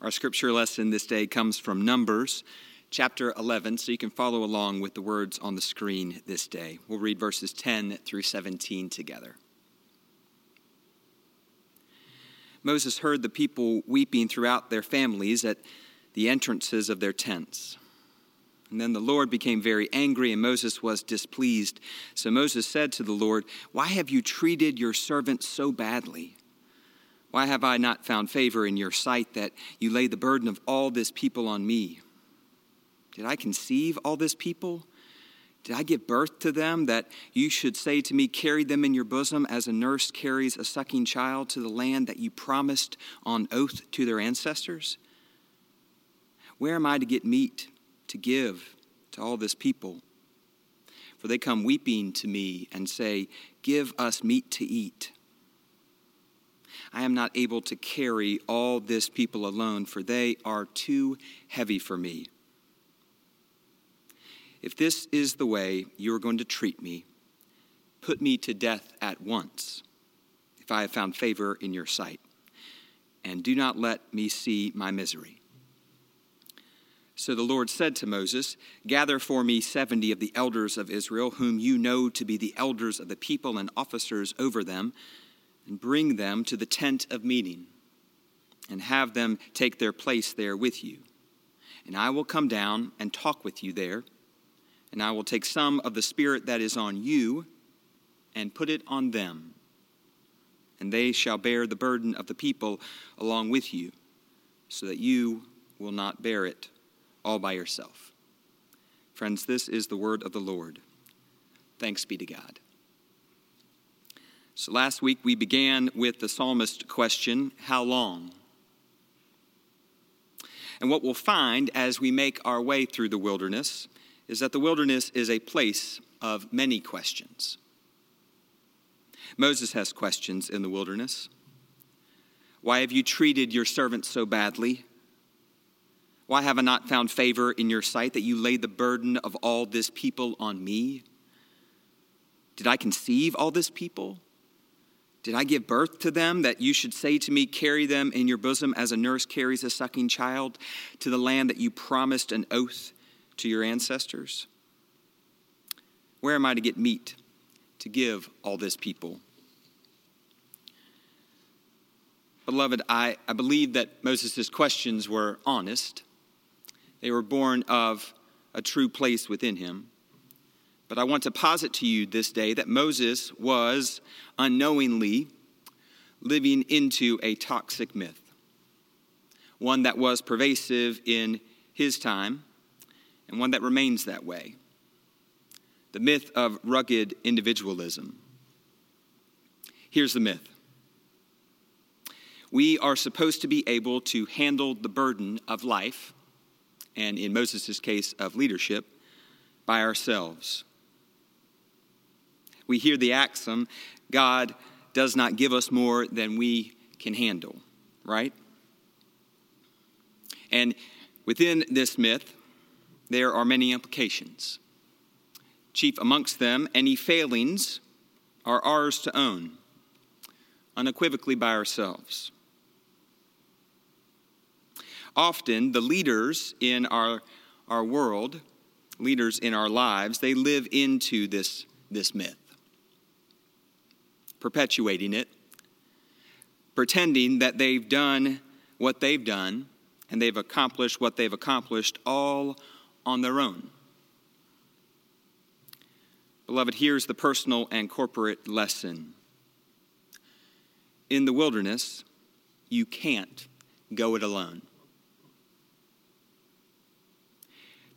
Our scripture lesson this day comes from Numbers chapter 11, so you can follow along with the words on the screen this day. We'll read verses 10 through 17 together. Moses heard the people weeping throughout their families at the entrances of their tents. And then the Lord became very angry, and Moses was displeased. So Moses said to the Lord, Why have you treated your servant so badly? Why have I not found favor in your sight that you lay the burden of all this people on me? Did I conceive all this people? Did I give birth to them that you should say to me, Carry them in your bosom as a nurse carries a sucking child to the land that you promised on oath to their ancestors? Where am I to get meat to give to all this people? For they come weeping to me and say, Give us meat to eat. I am not able to carry all this people alone, for they are too heavy for me. If this is the way you are going to treat me, put me to death at once, if I have found favor in your sight, and do not let me see my misery. So the Lord said to Moses, Gather for me seventy of the elders of Israel, whom you know to be the elders of the people and officers over them and bring them to the tent of meeting, and have them take their place there with you. And I will come down and talk with you there, and I will take some of the Spirit that is on you and put it on them. And they shall bear the burden of the people along with you, so that you will not bear it all by yourself. Friends, this is the word of the Lord. Thanks be to God. So last week we began with the psalmist question, How long? And what we'll find as we make our way through the wilderness is that the wilderness is a place of many questions. Moses has questions in the wilderness. Why have you treated your servant so badly? Why have I not found favor in your sight that you laid the burden of all this people on me? Did I conceive all this people? Did I give birth to them that you should say to me, Carry them in your bosom as a nurse carries a sucking child to the land that you promised an oath to your ancestors? Where am I to get meat to give all this people? Beloved, I, I believe that Moses' questions were honest. They were born of a true place within him. But I want to posit to you this day that Moses was unknowingly living into a toxic myth, one that was pervasive in his time and one that remains that way the myth of rugged individualism. Here's the myth we are supposed to be able to handle the burden of life, and in Moses' case, of leadership, by ourselves we hear the axiom God does not give us more than we can handle, right? And within this myth, there are many implications. Chief amongst them, any failings are ours to own, unequivocally by ourselves. Often, the leaders in our, our world, leaders in our lives, they live into this, this myth perpetuating it, pretending that they've done what they've done and they've accomplished what they've accomplished all on their own. Beloved, here's the personal and corporate lesson. In the wilderness, you can't go it alone.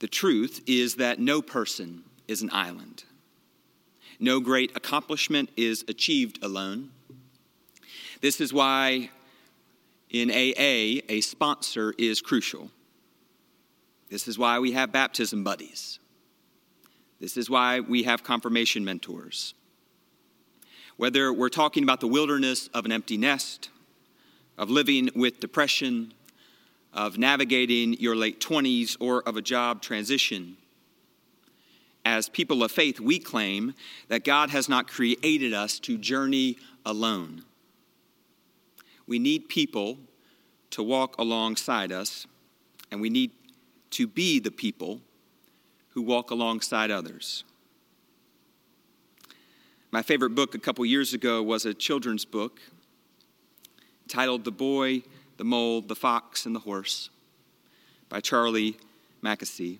The truth is that no person is an island. No great accomplishment is achieved alone. This is why in AA, a sponsor is crucial. This is why we have baptism buddies. This is why we have confirmation mentors. Whether we're talking about the wilderness of an empty nest, of living with depression, of navigating your late 20s, or of a job transition, as people of faith, we claim that God has not created us to journey alone. We need people to walk alongside us, and we need to be the people who walk alongside others. My favorite book a couple years ago was a children's book titled The Boy, the Mole, the Fox, and the Horse by Charlie Mackesy.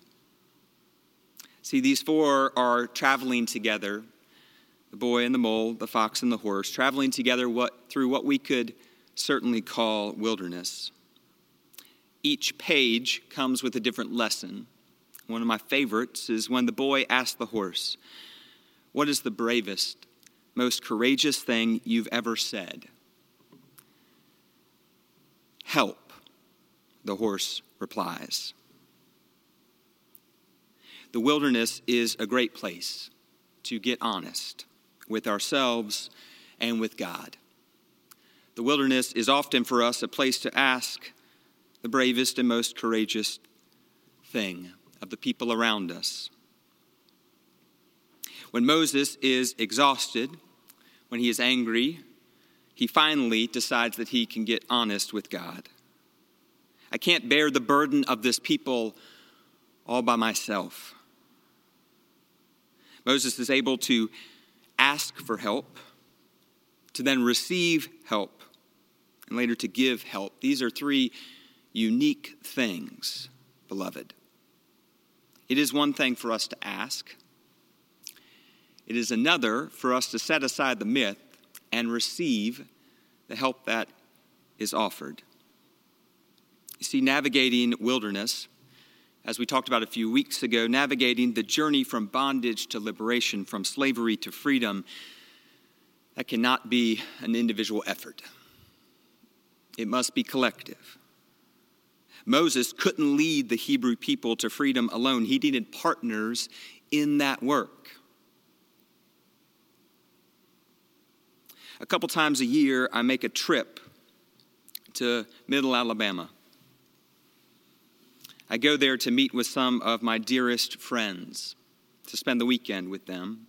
See, these four are traveling together the boy and the mole, the fox and the horse, traveling together what, through what we could certainly call wilderness. Each page comes with a different lesson. One of my favorites is when the boy asks the horse, What is the bravest, most courageous thing you've ever said? Help, the horse replies. The wilderness is a great place to get honest with ourselves and with God. The wilderness is often for us a place to ask the bravest and most courageous thing of the people around us. When Moses is exhausted, when he is angry, he finally decides that he can get honest with God. I can't bear the burden of this people all by myself. Moses is able to ask for help, to then receive help, and later to give help. These are three unique things, beloved. It is one thing for us to ask, it is another for us to set aside the myth and receive the help that is offered. You see, navigating wilderness, as we talked about a few weeks ago, navigating the journey from bondage to liberation, from slavery to freedom, that cannot be an individual effort. It must be collective. Moses couldn't lead the Hebrew people to freedom alone, he needed partners in that work. A couple times a year, I make a trip to Middle Alabama. I go there to meet with some of my dearest friends, to spend the weekend with them.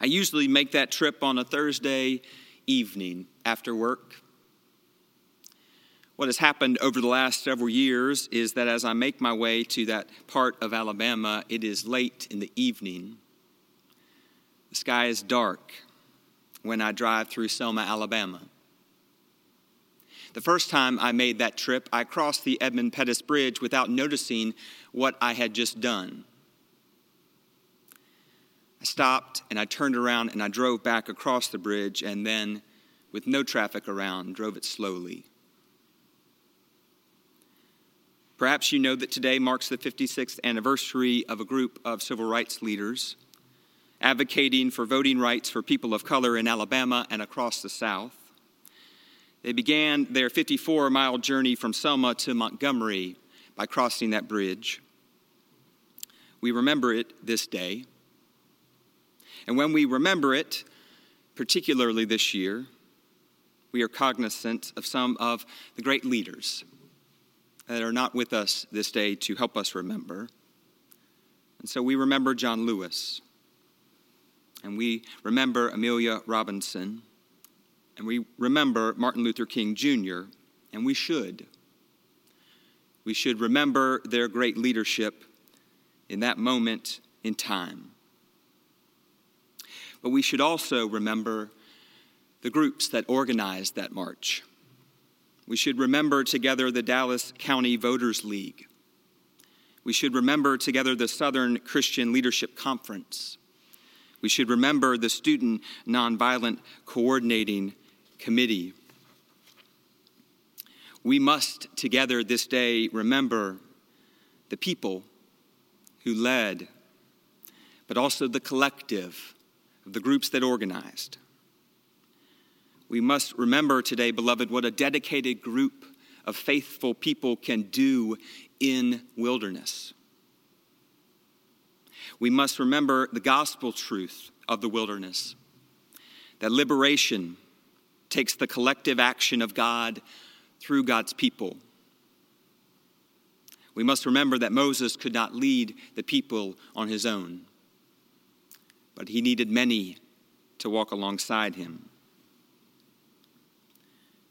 I usually make that trip on a Thursday evening after work. What has happened over the last several years is that as I make my way to that part of Alabama, it is late in the evening. The sky is dark when I drive through Selma, Alabama. The first time I made that trip, I crossed the Edmund Pettus Bridge without noticing what I had just done. I stopped and I turned around and I drove back across the bridge and then, with no traffic around, drove it slowly. Perhaps you know that today marks the 56th anniversary of a group of civil rights leaders advocating for voting rights for people of color in Alabama and across the South. They began their 54 mile journey from Selma to Montgomery by crossing that bridge. We remember it this day. And when we remember it, particularly this year, we are cognizant of some of the great leaders that are not with us this day to help us remember. And so we remember John Lewis, and we remember Amelia Robinson, and we remember Martin Luther King Jr., and we should. We should remember their great leadership in that moment in time. But we should also remember the groups that organized that march. We should remember together the Dallas County Voters League. We should remember together the Southern Christian Leadership Conference. We should remember the Student Nonviolent Coordinating Committee. We must together this day remember the people who led, but also the collective of the groups that organized. We must remember today, beloved, what a dedicated group of faithful people can do in wilderness. We must remember the gospel truth of the wilderness that liberation takes the collective action of God through God's people. We must remember that Moses could not lead the people on his own, but he needed many to walk alongside him.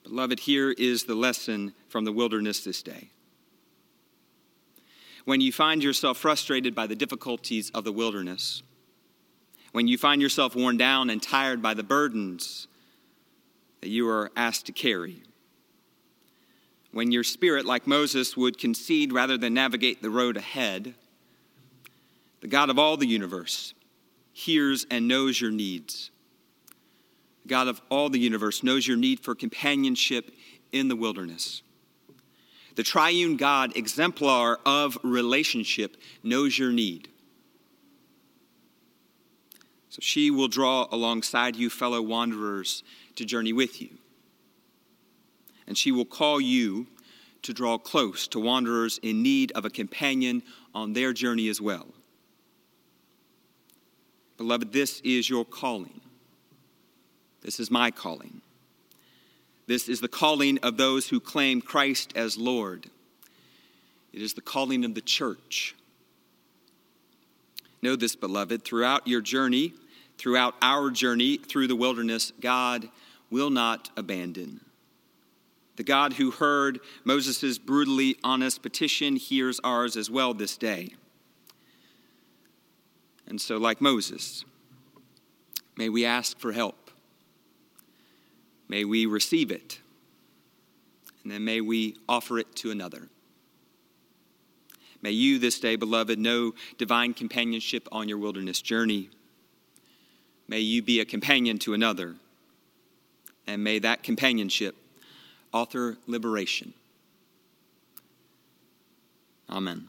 Beloved, here is the lesson from the wilderness this day. When you find yourself frustrated by the difficulties of the wilderness, when you find yourself worn down and tired by the burdens that you are asked to carry, when your spirit, like Moses, would concede rather than navigate the road ahead, the God of all the universe hears and knows your needs. The God of all the universe knows your need for companionship in the wilderness. The triune God, exemplar of relationship, knows your need. So she will draw alongside you, fellow wanderers, to journey with you and she will call you to draw close to wanderers in need of a companion on their journey as well. Beloved, this is your calling. This is my calling. This is the calling of those who claim Christ as Lord. It is the calling of the church. Know this, beloved, throughout your journey, throughout our journey through the wilderness, God will not abandon. The God who heard Moses' brutally honest petition hears ours as well this day. And so, like Moses, may we ask for help. May we receive it. And then may we offer it to another. May you this day, beloved, know divine companionship on your wilderness journey. May you be a companion to another. And may that companionship author liberation. Amen.